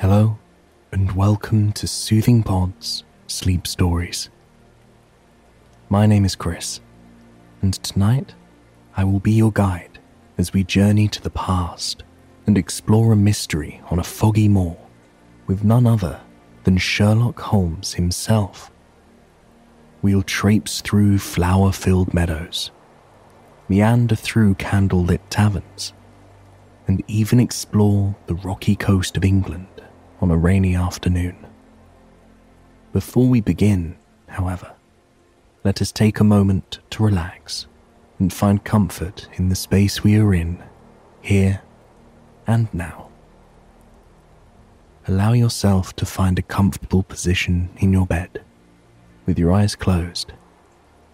Hello, and welcome to Soothing Pods Sleep Stories. My name is Chris, and tonight I will be your guide as we journey to the past and explore a mystery on a foggy moor with none other than Sherlock Holmes himself. We'll traipse through flower filled meadows, meander through candle lit taverns, and even explore the rocky coast of England on a rainy afternoon. Before we begin, however, let us take a moment to relax and find comfort in the space we are in, here and now. Allow yourself to find a comfortable position in your bed. With your eyes closed,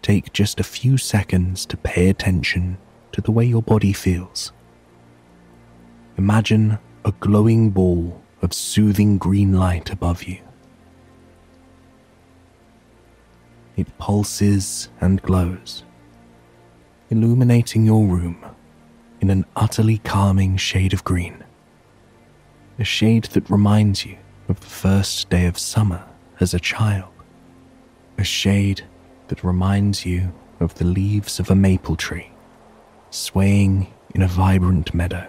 take just a few seconds to pay attention to the way your body feels. Imagine a glowing ball of soothing green light above you. It pulses and glows, illuminating your room in an utterly calming shade of green. A shade that reminds you of the first day of summer as a child. A shade that reminds you of the leaves of a maple tree swaying in a vibrant meadow.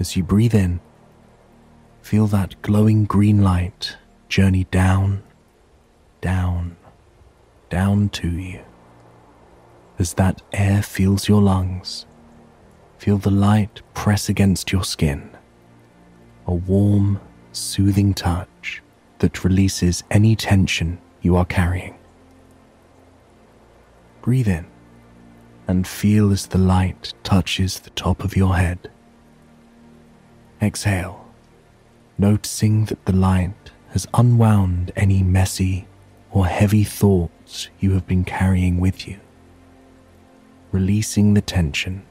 As you breathe in, feel that glowing green light journey down, down, down to you. As that air fills your lungs, feel the light press against your skin. A warm, soothing touch that releases any tension you are carrying. Breathe in and feel as the light touches the top of your head Exhale, noticing that the light has unwound any messy or heavy thoughts you have been carrying with you, releasing the tension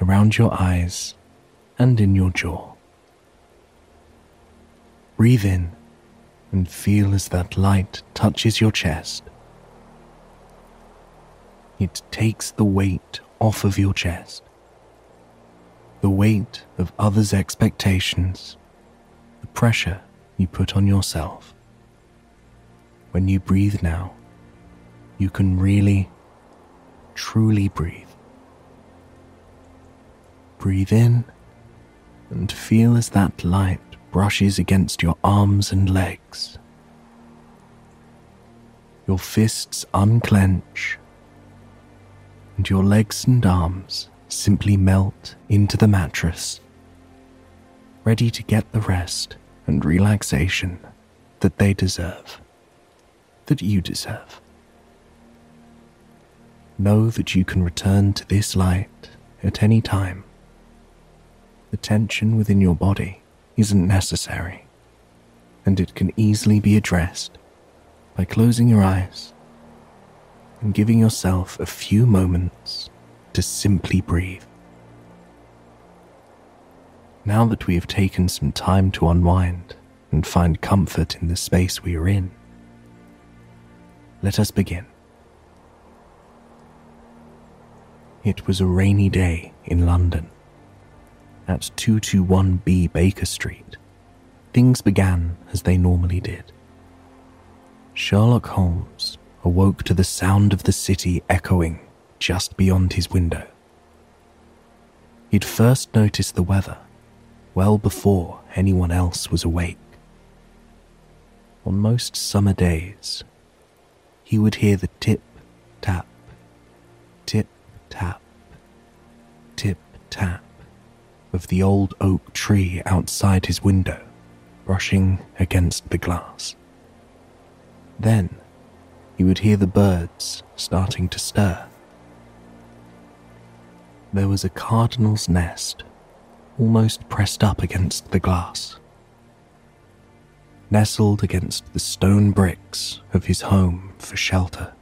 around your eyes and in your jaw. Breathe in and feel as that light touches your chest. It takes the weight off of your chest the weight of others' expectations, the pressure you put on yourself. When you breathe now, you can really, truly breathe. Breathe in and feel as that light brushes against your arms and legs. Your fists unclench, and your legs and arms simply melt into the mattress, ready to get the rest and relaxation that they deserve, that you deserve. Know that you can return to this light at any time. The tension within your body isn't necessary, and it can easily be addressed by closing your eyes and giving yourself a few moments to simply breathe. Now that we have taken some time to unwind and find comfort in the space we are in, let us begin. It was a rainy day in London. At 221B Baker Street, things began as they normally did. Sherlock Holmes awoke to the sound of the city echoing just beyond his window. He'd first noticed the weather well before anyone else was awake. On most summer days, he would hear the tip tap, tip tap, tip tap of the old oak tree outside his window brushing against the glass. Then he would hear the birds starting to stir there was a cardinal's nest almost pressed up against the glass. Nestled against the stone bricks of his home for shelter,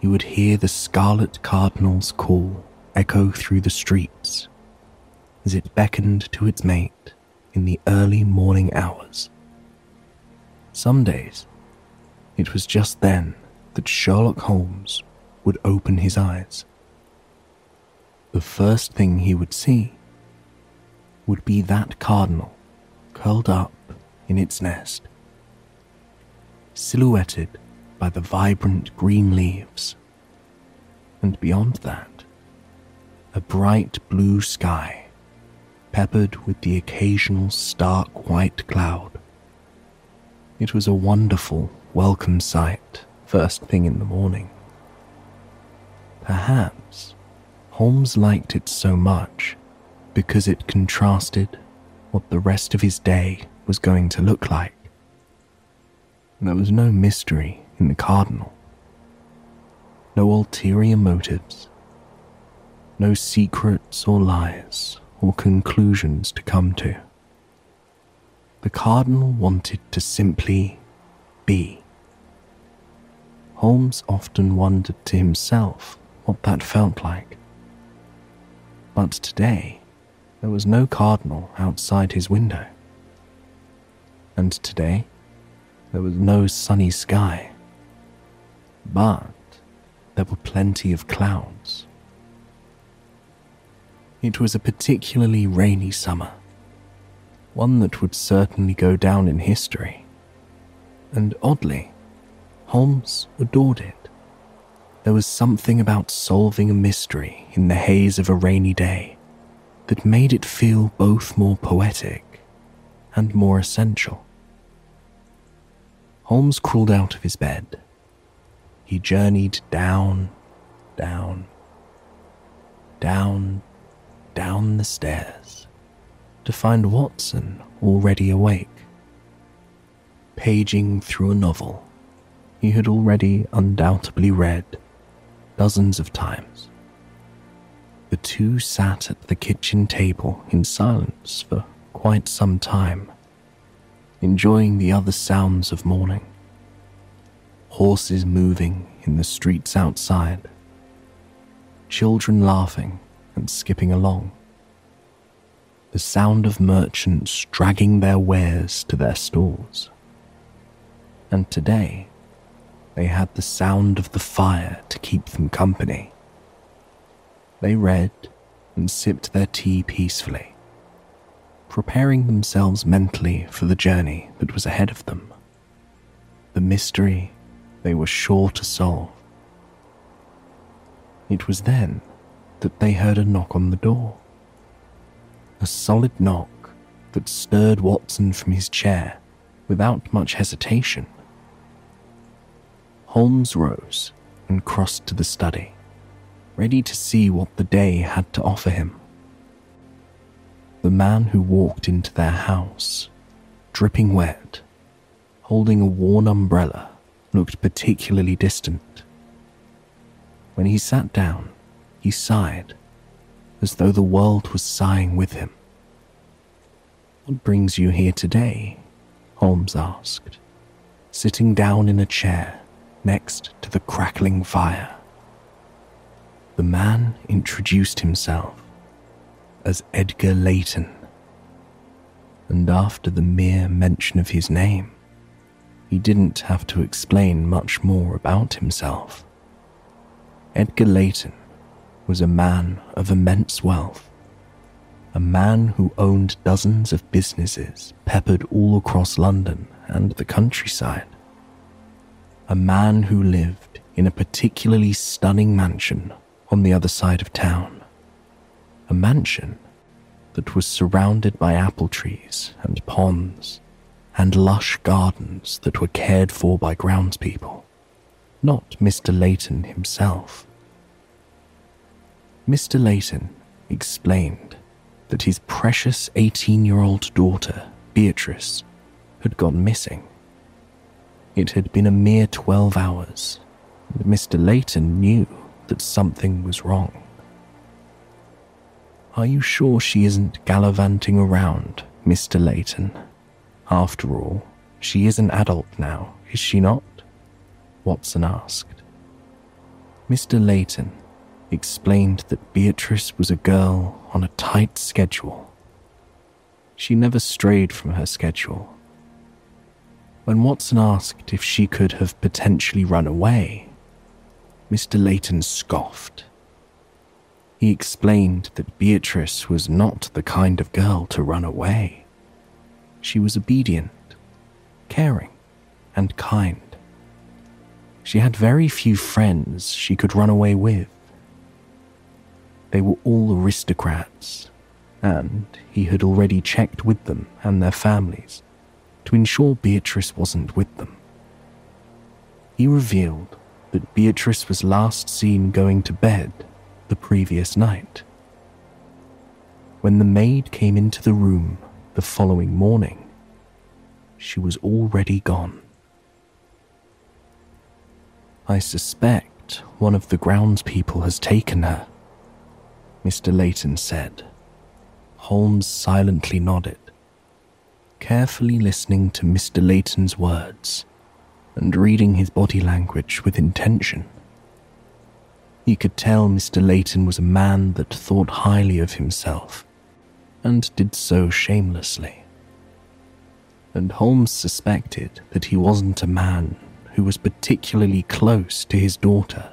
he would hear the scarlet cardinal's call echo through the streets as it beckoned to its mate in the early morning hours. Some days, it was just then that Sherlock Holmes would open his eyes the first thing he would see would be that cardinal curled up in its nest, silhouetted by the vibrant green leaves, and beyond that, a bright blue sky peppered with the occasional stark white cloud. It was a wonderful, welcome sight first thing in the morning. Perhaps Holmes liked it so much because it contrasted what the rest of his day was going to look like. There was no mystery in the Cardinal, no ulterior motives, no secrets or lies or conclusions to come to. The Cardinal wanted to simply be. Holmes often wondered to himself what that felt like. But today, there was no cardinal outside his window. And today, there was no sunny sky. But there were plenty of clouds. It was a particularly rainy summer, one that would certainly go down in history. And oddly, Holmes adored it. There was something about solving a mystery in the haze of a rainy day that made it feel both more poetic and more essential. Holmes crawled out of his bed. He journeyed down, down, down, down the stairs to find Watson already awake, paging through a novel he had already undoubtedly read dozens of times. The two sat at the kitchen table in silence for quite some time, enjoying the other sounds of morning. Horses moving in the streets outside, children laughing and skipping along, the sound of merchants dragging their wares to their stalls. And today, they had the sound of the fire to keep them company. They read and sipped their tea peacefully, preparing themselves mentally for the journey that was ahead of them, the mystery they were sure to solve. It was then that they heard a knock on the door. A solid knock that stirred Watson from his chair without much hesitation. Holmes rose and crossed to the study, ready to see what the day had to offer him. The man who walked into their house, dripping wet, holding a worn umbrella, looked particularly distant. When he sat down, he sighed, as though the world was sighing with him. What brings you here today? Holmes asked, sitting down in a chair next to the crackling fire. The man introduced himself as Edgar Layton, and after the mere mention of his name, he didn't have to explain much more about himself. Edgar Layton was a man of immense wealth, a man who owned dozens of businesses peppered all across London and the countryside a man who lived in a particularly stunning mansion on the other side of town. A mansion that was surrounded by apple trees and ponds and lush gardens that were cared for by groundspeople, not Mr. Layton himself. Mr. Layton explained that his precious 18 year old daughter, Beatrice, had gone missing it had been a mere 12 hours, and Mr. Layton knew that something was wrong. Are you sure she isn't gallivanting around, Mr. Layton? After all, she is an adult now, is she not? Watson asked. Mr. Layton explained that Beatrice was a girl on a tight schedule. She never strayed from her schedule when Watson asked if she could have potentially run away, Mr. Layton scoffed. He explained that Beatrice was not the kind of girl to run away. She was obedient, caring, and kind. She had very few friends she could run away with. They were all aristocrats, and he had already checked with them and their families to ensure Beatrice wasn't with them. He revealed that Beatrice was last seen going to bed the previous night. When the maid came into the room the following morning, she was already gone. I suspect one of the groundspeople has taken her, Mr. Layton said. Holmes silently nodded, carefully listening to Mr. Layton's words and reading his body language with intention. He could tell Mr. Layton was a man that thought highly of himself, and did so shamelessly. And Holmes suspected that he wasn't a man who was particularly close to his daughter.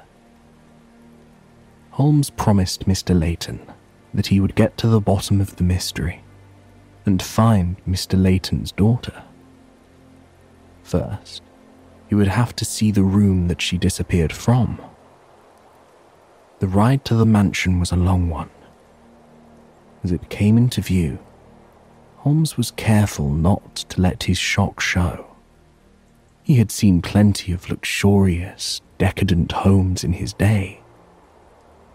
Holmes promised Mr. Layton that he would get to the bottom of the mystery and find Mr. Layton's daughter. First, he would have to see the room that she disappeared from. The ride to the mansion was a long one. As it came into view, Holmes was careful not to let his shock show. He had seen plenty of luxurious, decadent homes in his day,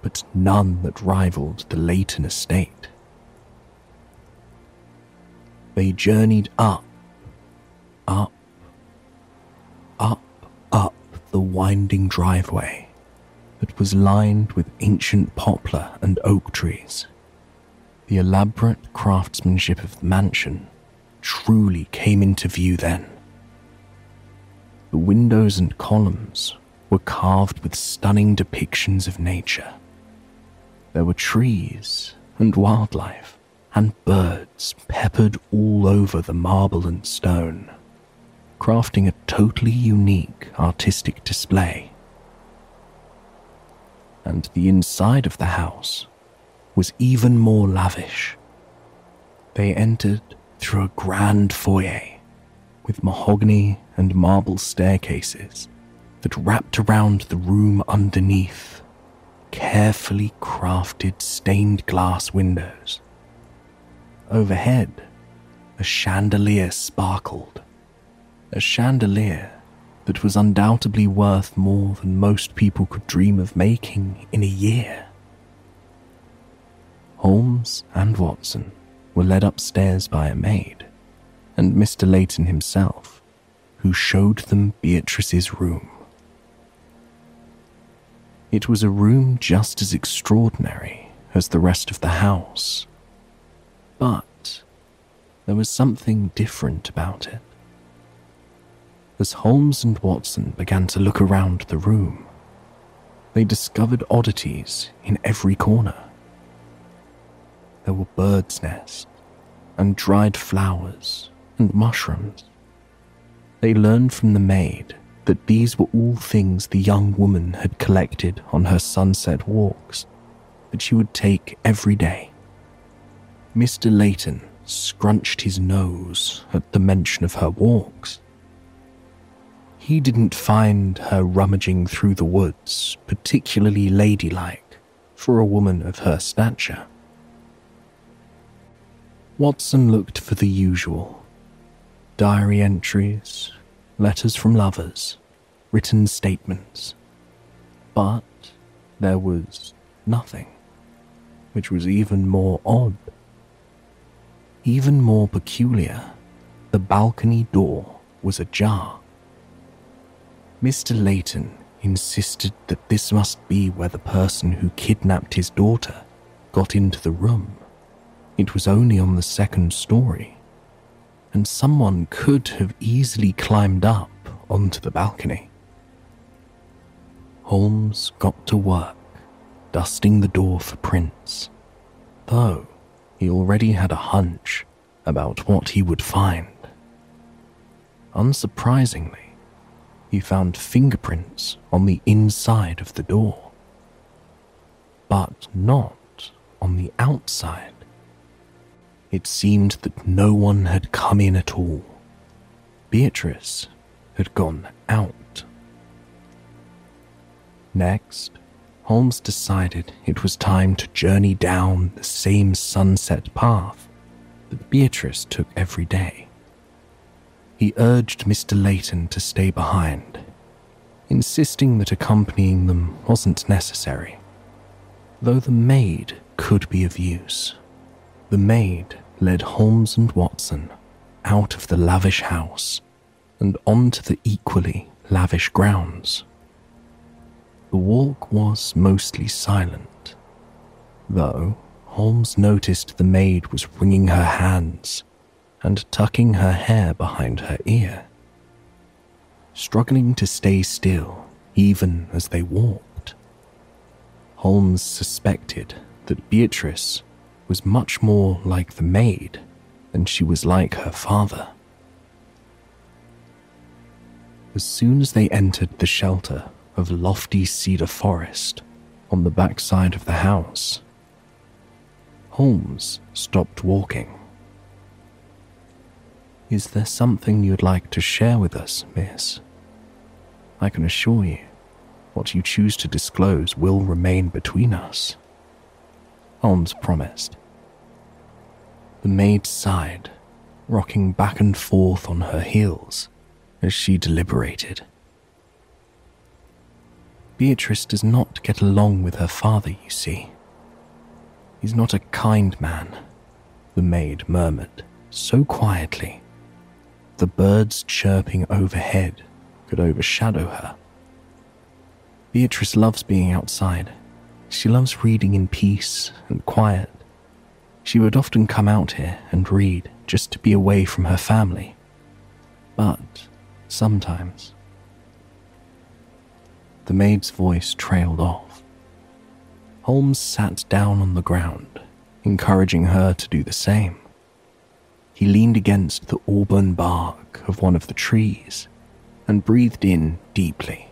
but none that rivaled the Layton estate. They journeyed up, up, up, up the winding driveway that was lined with ancient poplar and oak trees. The elaborate craftsmanship of the mansion truly came into view then. The windows and columns were carved with stunning depictions of nature. There were trees and wildlife and birds peppered all over the marble and stone, crafting a totally unique artistic display and the inside of the house was even more lavish. They entered through a grand foyer with mahogany and marble staircases that wrapped around the room underneath, carefully crafted stained glass windows. Overhead, a chandelier sparkled, a chandelier that was undoubtedly worth more than most people could dream of making in a year. Holmes and Watson were led upstairs by a maid, and Mr. Layton himself, who showed them Beatrice's room. It was a room just as extraordinary as the rest of the house, but there was something different about it as Holmes and Watson began to look around the room. They discovered oddities in every corner. There were birds' nests and dried flowers and mushrooms. They learned from the maid that these were all things the young woman had collected on her sunset walks that she would take every day. Mr. Layton scrunched his nose at the mention of her walks he didn't find her rummaging through the woods particularly ladylike for a woman of her stature. Watson looked for the usual diary entries, letters from lovers, written statements. But there was nothing, which was even more odd. Even more peculiar, the balcony door was ajar. Mr. Layton insisted that this must be where the person who kidnapped his daughter got into the room. It was only on the second story, and someone could have easily climbed up onto the balcony. Holmes got to work, dusting the door for prints, though he already had a hunch about what he would find. Unsurprisingly, he found fingerprints on the inside of the door, but not on the outside, it seemed that no one had come in at all. Beatrice had gone out. Next, Holmes decided it was time to journey down the same sunset path that Beatrice took every day. He urged Mr. Layton to stay behind, insisting that accompanying them wasn't necessary, though the maid could be of use. The maid led Holmes and Watson out of the lavish house and onto the equally lavish grounds. The walk was mostly silent, though Holmes noticed the maid was wringing her hands and tucking her hair behind her ear, struggling to stay still even as they walked. Holmes suspected that Beatrice was much more like the maid than she was like her father. As soon as they entered the shelter of lofty cedar forest on the backside of the house, Holmes stopped walking. Is there something you'd like to share with us, miss? I can assure you, what you choose to disclose will remain between us. Holmes promised. The maid sighed, rocking back and forth on her heels as she deliberated. Beatrice does not get along with her father, you see. He's not a kind man, the maid murmured so quietly. The birds chirping overhead could overshadow her. Beatrice loves being outside. She loves reading in peace and quiet. She would often come out here and read just to be away from her family. But sometimes, the maid's voice trailed off. Holmes sat down on the ground, encouraging her to do the same. He leaned against the auburn bark of one of the trees and breathed in deeply,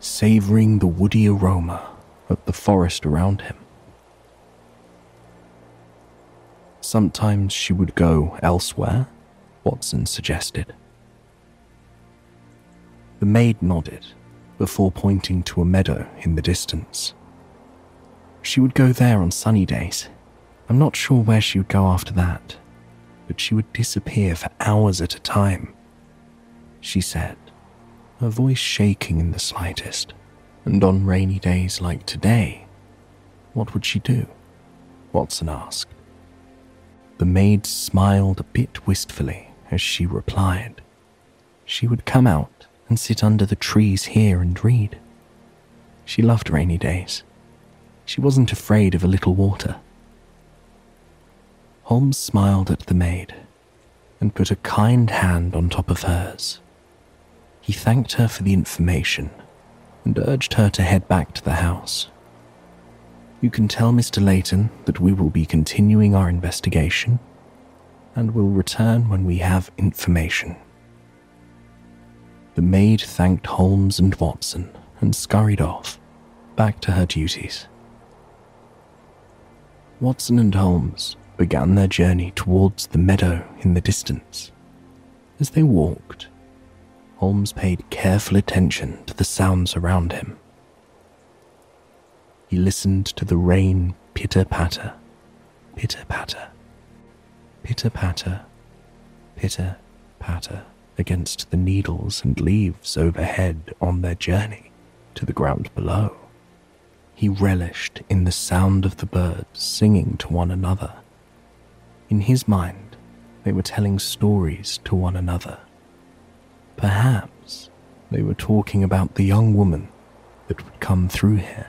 savoring the woody aroma of the forest around him. Sometimes she would go elsewhere, Watson suggested. The maid nodded before pointing to a meadow in the distance. She would go there on sunny days. I'm not sure where she would go after that, but she would disappear for hours at a time. She said, her voice shaking in the slightest. And on rainy days like today, what would she do? Watson asked. The maid smiled a bit wistfully as she replied. She would come out and sit under the trees here and read. She loved rainy days. She wasn't afraid of a little water. Holmes smiled at the maid and put a kind hand on top of hers. He thanked her for the information and urged her to head back to the house. You can tell Mr. Layton that we will be continuing our investigation and will return when we have information. The maid thanked Holmes and Watson and scurried off, back to her duties. Watson and Holmes began their journey towards the meadow in the distance. As they walked, Holmes paid careful attention to the sounds around him. He listened to the rain pitter patter, pitter patter, pitter patter, pitter patter against the needles and leaves overhead on their journey to the ground below. He relished in the sound of the birds singing to one another. In his mind, they were telling stories to one another Perhaps they were talking about the young woman that would come through here,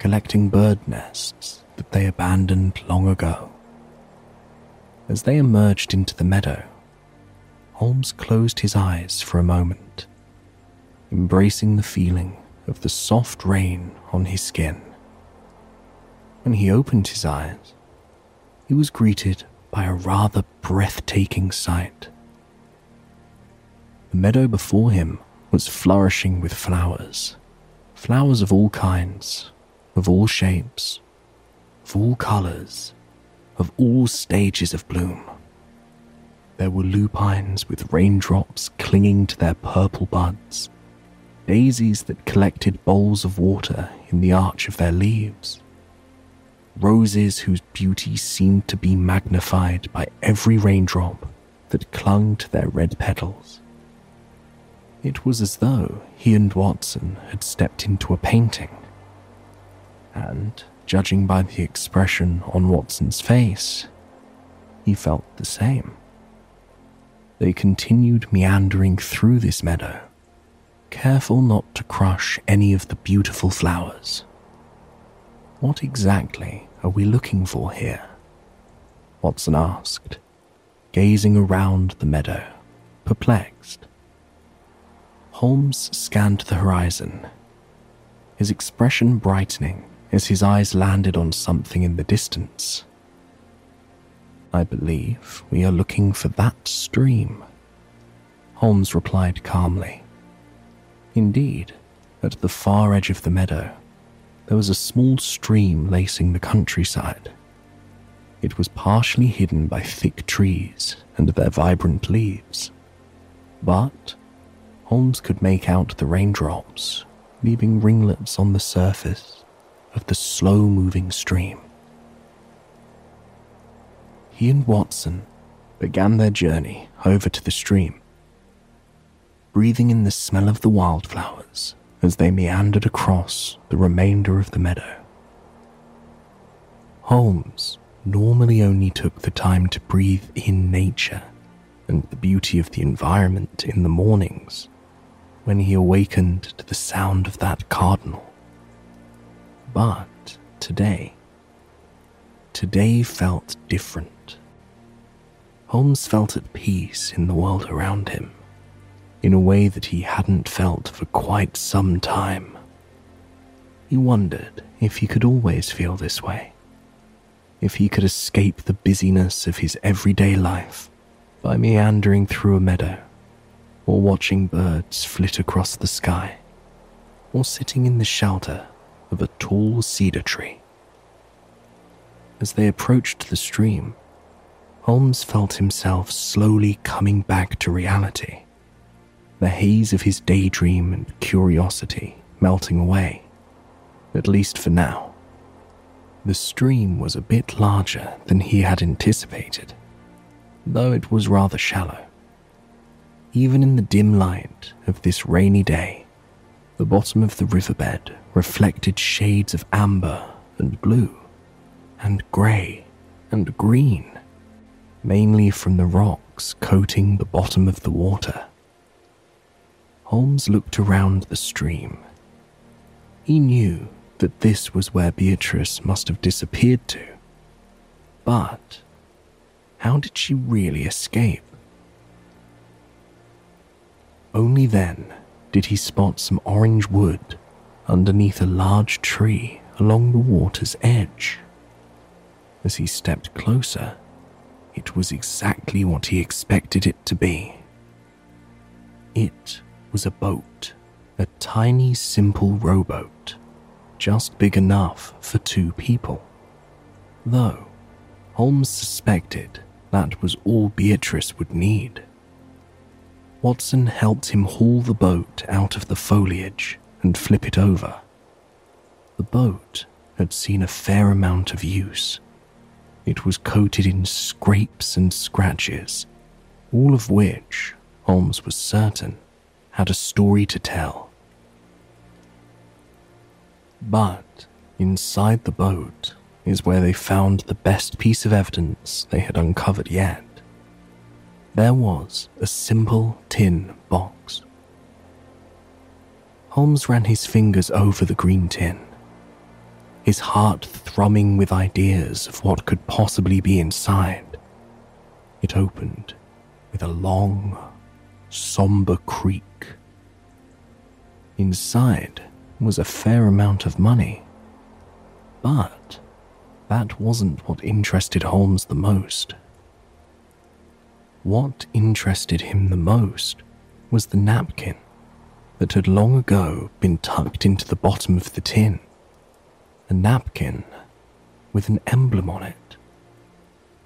collecting bird nests that they abandoned long ago. As they emerged into the meadow, Holmes closed his eyes for a moment, embracing the feeling of the soft rain on his skin. When he opened his eyes, he was greeted by a rather breathtaking sight. The meadow before him was flourishing with flowers, flowers of all kinds, of all shapes, of all colours, of all stages of bloom. There were lupines with raindrops clinging to their purple buds, daisies that collected bowls of water in the arch of their leaves, roses whose beauty seemed to be magnified by every raindrop that clung to their red petals. It was as though he and Watson had stepped into a painting. And, judging by the expression on Watson's face, he felt the same. They continued meandering through this meadow, careful not to crush any of the beautiful flowers. What exactly are we looking for here? Watson asked, gazing around the meadow, perplexed. Holmes scanned the horizon, his expression brightening as his eyes landed on something in the distance. I believe we are looking for that stream. Holmes replied calmly. Indeed, at the far edge of the meadow, there was a small stream lacing the countryside. It was partially hidden by thick trees and their vibrant leaves, but Holmes could make out the raindrops, leaving ringlets on the surface of the slow moving stream. He and Watson began their journey over to the stream, breathing in the smell of the wildflowers as they meandered across the remainder of the meadow. Holmes normally only took the time to breathe in nature and the beauty of the environment in the mornings when he awakened to the sound of that cardinal. But today, today felt different. Holmes felt at peace in the world around him, in a way that he hadn't felt for quite some time. He wondered if he could always feel this way, if he could escape the busyness of his everyday life by meandering through a meadow or watching birds flit across the sky, or sitting in the shelter of a tall cedar tree. As they approached the stream, Holmes felt himself slowly coming back to reality, the haze of his daydream and curiosity melting away, at least for now. The stream was a bit larger than he had anticipated, though it was rather shallow. Even in the dim light of this rainy day, the bottom of the riverbed reflected shades of amber and blue, and grey and green, mainly from the rocks coating the bottom of the water. Holmes looked around the stream. He knew that this was where Beatrice must have disappeared to. But how did she really escape? Only then did he spot some orange wood underneath a large tree along the water's edge. As he stepped closer, it was exactly what he expected it to be. It was a boat, a tiny, simple rowboat, just big enough for two people. Though Holmes suspected that was all Beatrice would need. Watson helped him haul the boat out of the foliage and flip it over. The boat had seen a fair amount of use. It was coated in scrapes and scratches, all of which, Holmes was certain, had a story to tell. But inside the boat is where they found the best piece of evidence they had uncovered yet there was a simple tin box. Holmes ran his fingers over the green tin, his heart thrumming with ideas of what could possibly be inside. It opened with a long, somber creak. Inside was a fair amount of money, but that wasn't what interested Holmes the most. What interested him the most was the napkin that had long ago been tucked into the bottom of the tin. A napkin with an emblem on it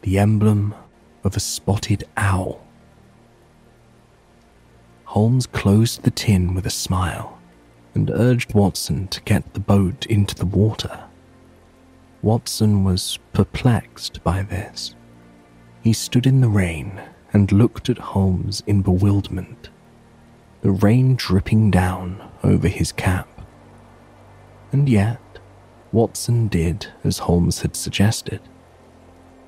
the emblem of a spotted owl. Holmes closed the tin with a smile and urged Watson to get the boat into the water. Watson was perplexed by this. He stood in the rain and looked at Holmes in bewilderment, the rain dripping down over his cap. And yet, Watson did as Holmes had suggested.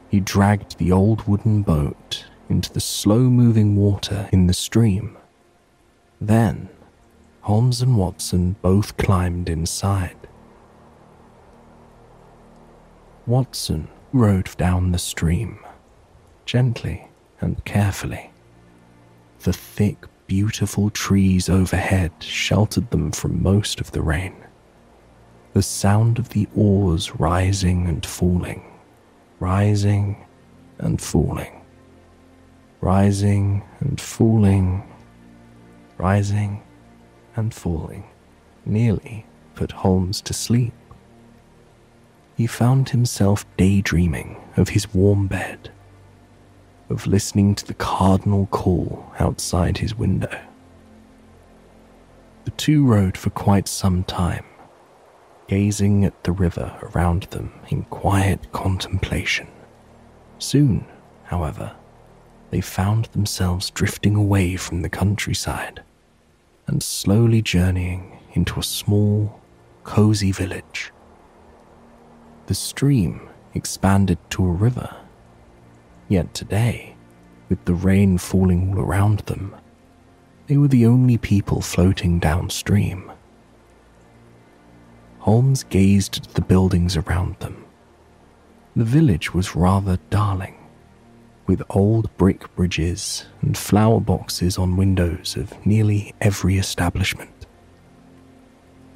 He dragged the old wooden boat into the slow moving water in the stream. Then, Holmes and Watson both climbed inside. Watson rowed down the stream, gently and carefully. The thick, beautiful trees overhead sheltered them from most of the rain. The sound of the oars rising and falling, rising and falling, rising and falling, rising and falling, nearly put Holmes to sleep. He found himself daydreaming of his warm bed of listening to the cardinal call outside his window. The two rode for quite some time, gazing at the river around them in quiet contemplation. Soon, however, they found themselves drifting away from the countryside and slowly journeying into a small, cozy village. The stream expanded to a river Yet today, with the rain falling all around them, they were the only people floating downstream. Holmes gazed at the buildings around them. The village was rather darling, with old brick bridges and flower boxes on windows of nearly every establishment.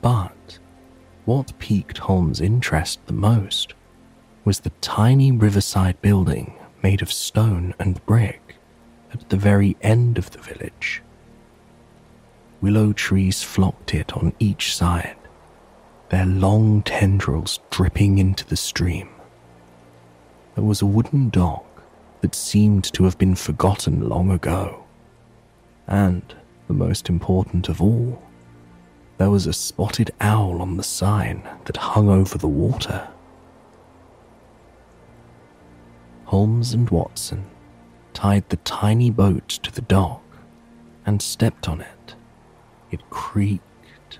But what piqued Holmes' interest the most was the tiny riverside building made of stone and brick at the very end of the village. Willow trees flocked it on each side, their long tendrils dripping into the stream. There was a wooden dock that seemed to have been forgotten long ago. And, the most important of all, there was a spotted owl on the sign that hung over the water. Holmes and Watson tied the tiny boat to the dock and stepped on it. It creaked,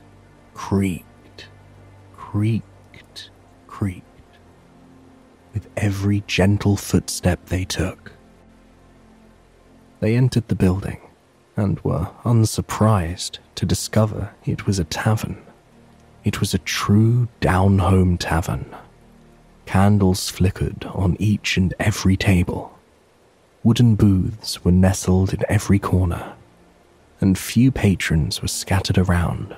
creaked, creaked, creaked with every gentle footstep they took. They entered the building and were unsurprised to discover it was a tavern. It was a true down home tavern Candles flickered on each and every table. Wooden booths were nestled in every corner, and few patrons were scattered around,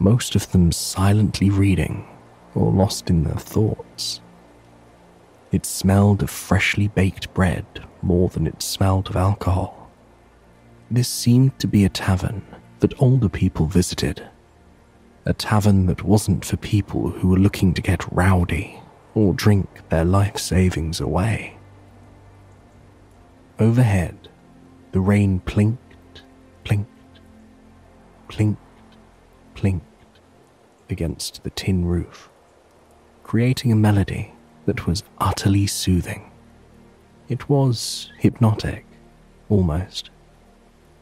most of them silently reading or lost in their thoughts. It smelled of freshly baked bread more than it smelled of alcohol. This seemed to be a tavern that older people visited, a tavern that wasn't for people who were looking to get rowdy or drink their life savings away. Overhead, the rain plinked, plinked, plinked, plinked against the tin roof, creating a melody that was utterly soothing. It was hypnotic, almost,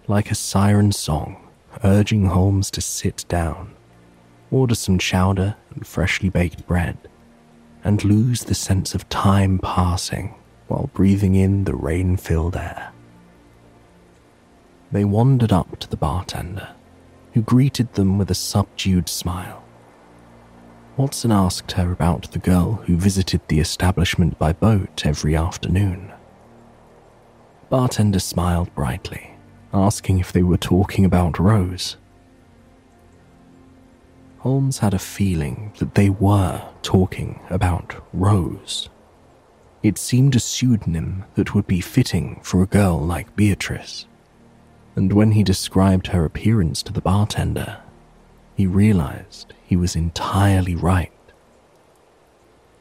like a siren song urging Holmes to sit down, order some chowder and freshly baked bread and lose the sense of time passing while breathing in the rain filled air. They wandered up to the bartender, who greeted them with a subdued smile. Watson asked her about the girl who visited the establishment by boat every afternoon. Bartender smiled brightly, asking if they were talking about Rose. Holmes had a feeling that they were talking about Rose. It seemed a pseudonym that would be fitting for a girl like Beatrice. And when he described her appearance to the bartender, he realized he was entirely right.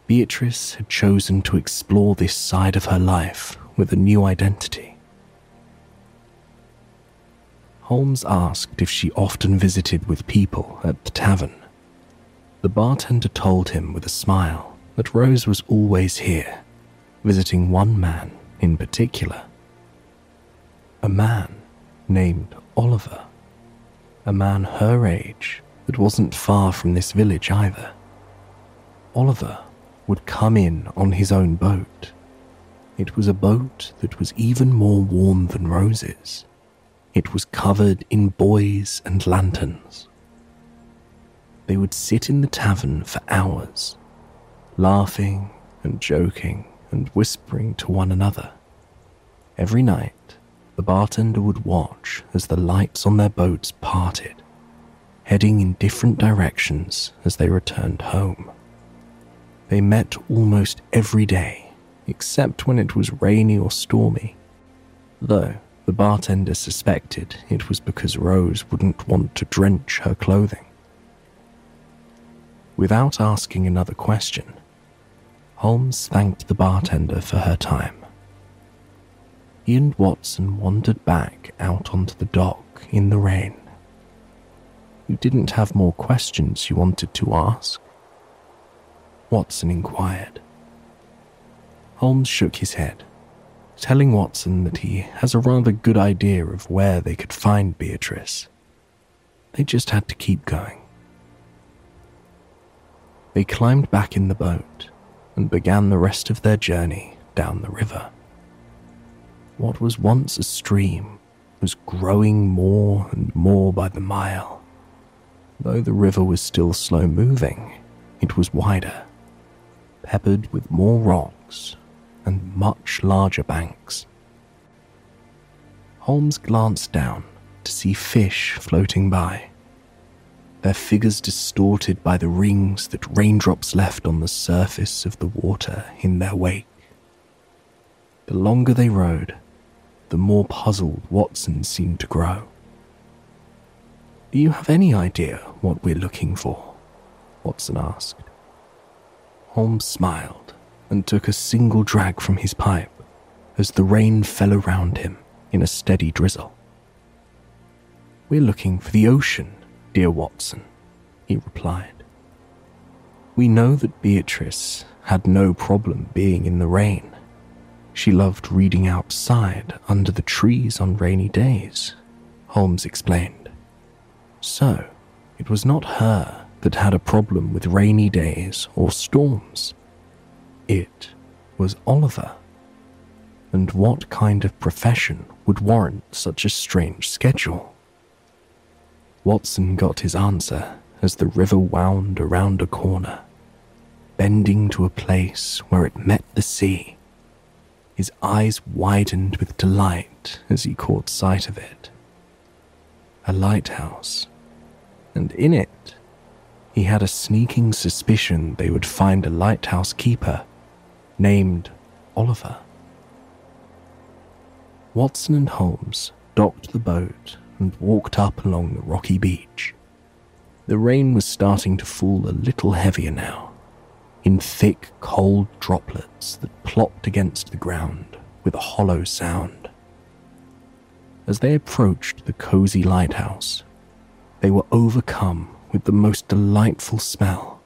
Beatrice had chosen to explore this side of her life with a new identity. Holmes asked if she often visited with people at the tavern. The bartender told him with a smile that Rose was always here, visiting one man in particular. A man named Oliver. A man her age that wasn't far from this village either. Oliver would come in on his own boat. It was a boat that was even more warm than Rose's. It was covered in buoys and lanterns. They would sit in the tavern for hours, laughing and joking and whispering to one another. Every night, the bartender would watch as the lights on their boats parted, heading in different directions as they returned home. They met almost every day, except when it was rainy or stormy, though the bartender suspected it was because Rose wouldn't want to drench her clothing. Without asking another question, Holmes thanked the bartender for her time. He and Watson wandered back out onto the dock in the rain. You didn't have more questions you wanted to ask? Watson inquired. Holmes shook his head telling Watson that he has a rather good idea of where they could find Beatrice. They just had to keep going. They climbed back in the boat and began the rest of their journey down the river. What was once a stream was growing more and more by the mile. Though the river was still slow moving, it was wider, peppered with more rocks and much larger banks. Holmes glanced down to see fish floating by, their figures distorted by the rings that raindrops left on the surface of the water in their wake. The longer they rode, the more puzzled Watson seemed to grow. Do you have any idea what we're looking for? Watson asked. Holmes smiled and took a single drag from his pipe as the rain fell around him in a steady drizzle. We're looking for the ocean, dear Watson, he replied. We know that Beatrice had no problem being in the rain. She loved reading outside under the trees on rainy days, Holmes explained. So, it was not her that had a problem with rainy days or storms. It was Oliver. And what kind of profession would warrant such a strange schedule? Watson got his answer as the river wound around a corner, bending to a place where it met the sea. His eyes widened with delight as he caught sight of it. A lighthouse, and in it, he had a sneaking suspicion they would find a lighthouse keeper named Oliver. Watson and Holmes docked the boat and walked up along the rocky beach. The rain was starting to fall a little heavier now, in thick, cold droplets that plopped against the ground with a hollow sound. As they approached the cozy lighthouse, they were overcome with the most delightful smell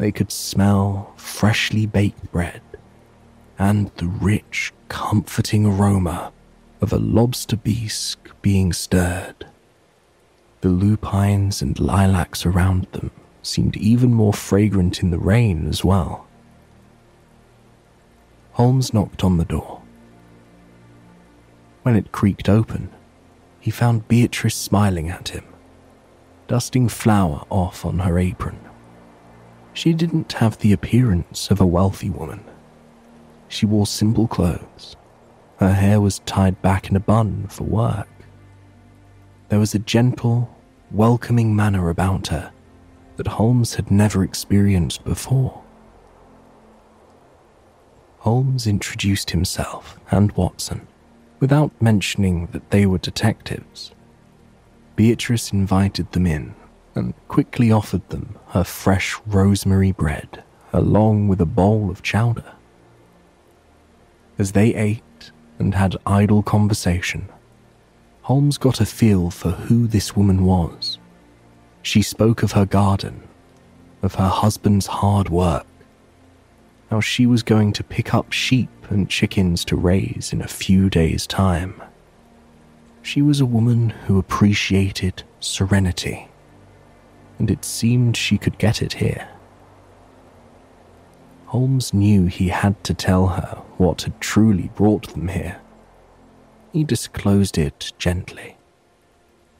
they could smell freshly baked bread and the rich, comforting aroma of a lobster bisque being stirred. The lupines and lilacs around them seemed even more fragrant in the rain as well. Holmes knocked on the door. When it creaked open, he found Beatrice smiling at him, dusting flour off on her apron. She didn't have the appearance of a wealthy woman. She wore simple clothes. Her hair was tied back in a bun for work. There was a gentle, welcoming manner about her that Holmes had never experienced before. Holmes introduced himself and Watson without mentioning that they were detectives. Beatrice invited them in and quickly offered them her fresh rosemary bread along with a bowl of chowder. As they ate and had idle conversation, Holmes got a feel for who this woman was. She spoke of her garden, of her husband's hard work, how she was going to pick up sheep and chickens to raise in a few days' time. She was a woman who appreciated serenity, and it seemed she could get it here. Holmes knew he had to tell her what had truly brought them here. He disclosed it gently,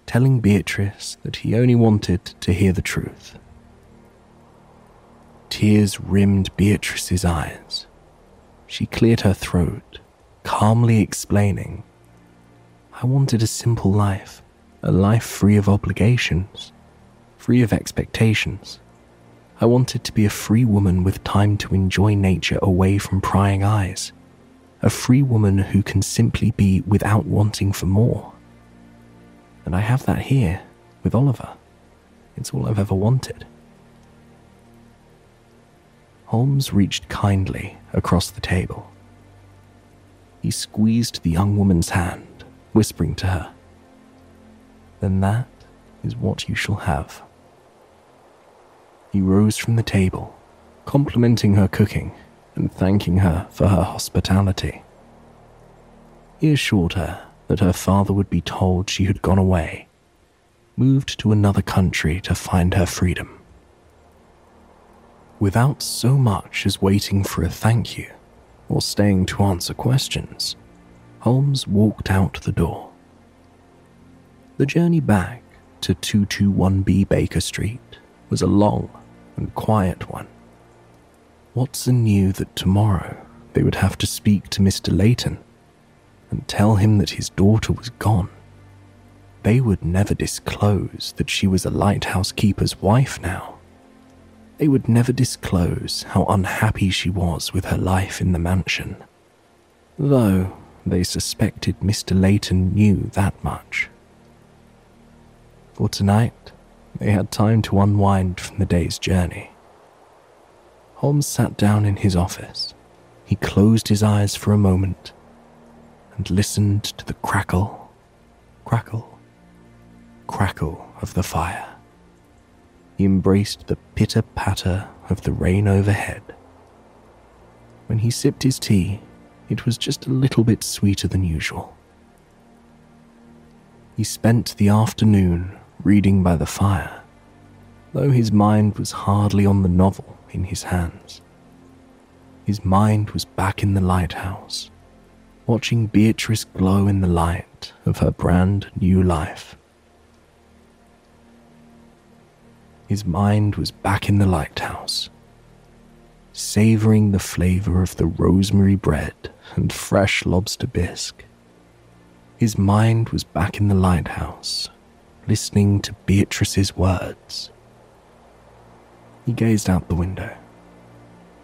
telling Beatrice that he only wanted to hear the truth. Tears rimmed Beatrice's eyes. She cleared her throat, calmly explaining I wanted a simple life, a life free of obligations, free of expectations. I wanted to be a free woman with time to enjoy nature away from prying eyes. A free woman who can simply be without wanting for more. And I have that here with Oliver. It's all I've ever wanted. Holmes reached kindly across the table. He squeezed the young woman's hand whispering to her, Then that is what you shall have. He rose from the table, complimenting her cooking and thanking her for her hospitality. He assured her that her father would be told she had gone away, moved to another country to find her freedom. Without so much as waiting for a thank you or staying to answer questions, Holmes walked out the door. The journey back to 221B Baker Street was a long and quiet one. Watson knew that tomorrow they would have to speak to Mr. Layton and tell him that his daughter was gone. They would never disclose that she was a lighthouse keeper's wife now. They would never disclose how unhappy she was with her life in the mansion. Though they suspected Mr. Layton knew that much. For tonight, they had time to unwind from the day's journey. Holmes sat down in his office. He closed his eyes for a moment and listened to the crackle, crackle, crackle of the fire. He embraced the pitter patter of the rain overhead. When he sipped his tea, it was just a little bit sweeter than usual. He spent the afternoon reading by the fire, though his mind was hardly on the novel in his hands. His mind was back in the lighthouse, watching Beatrice glow in the light of her brand new life. His mind was back in the lighthouse, savoring the flavor of the rosemary bread and fresh lobster bisque. His mind was back in the lighthouse, listening to Beatrice's words. He gazed out the window.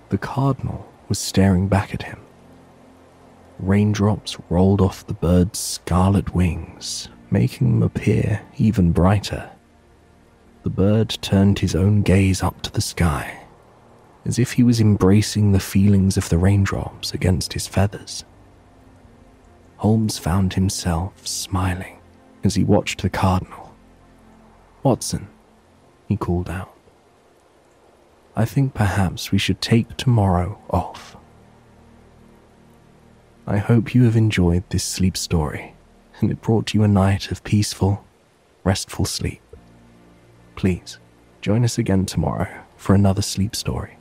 The cardinal was staring back at him. Raindrops rolled off the bird's scarlet wings, making them appear even brighter. The bird turned his own gaze up to the sky as if he was embracing the feelings of the raindrops against his feathers. Holmes found himself smiling as he watched the cardinal. Watson, he called out. I think perhaps we should take tomorrow off. I hope you have enjoyed this sleep story and it brought you a night of peaceful, restful sleep. Please join us again tomorrow for another sleep story.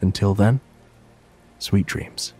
Until then, sweet dreams.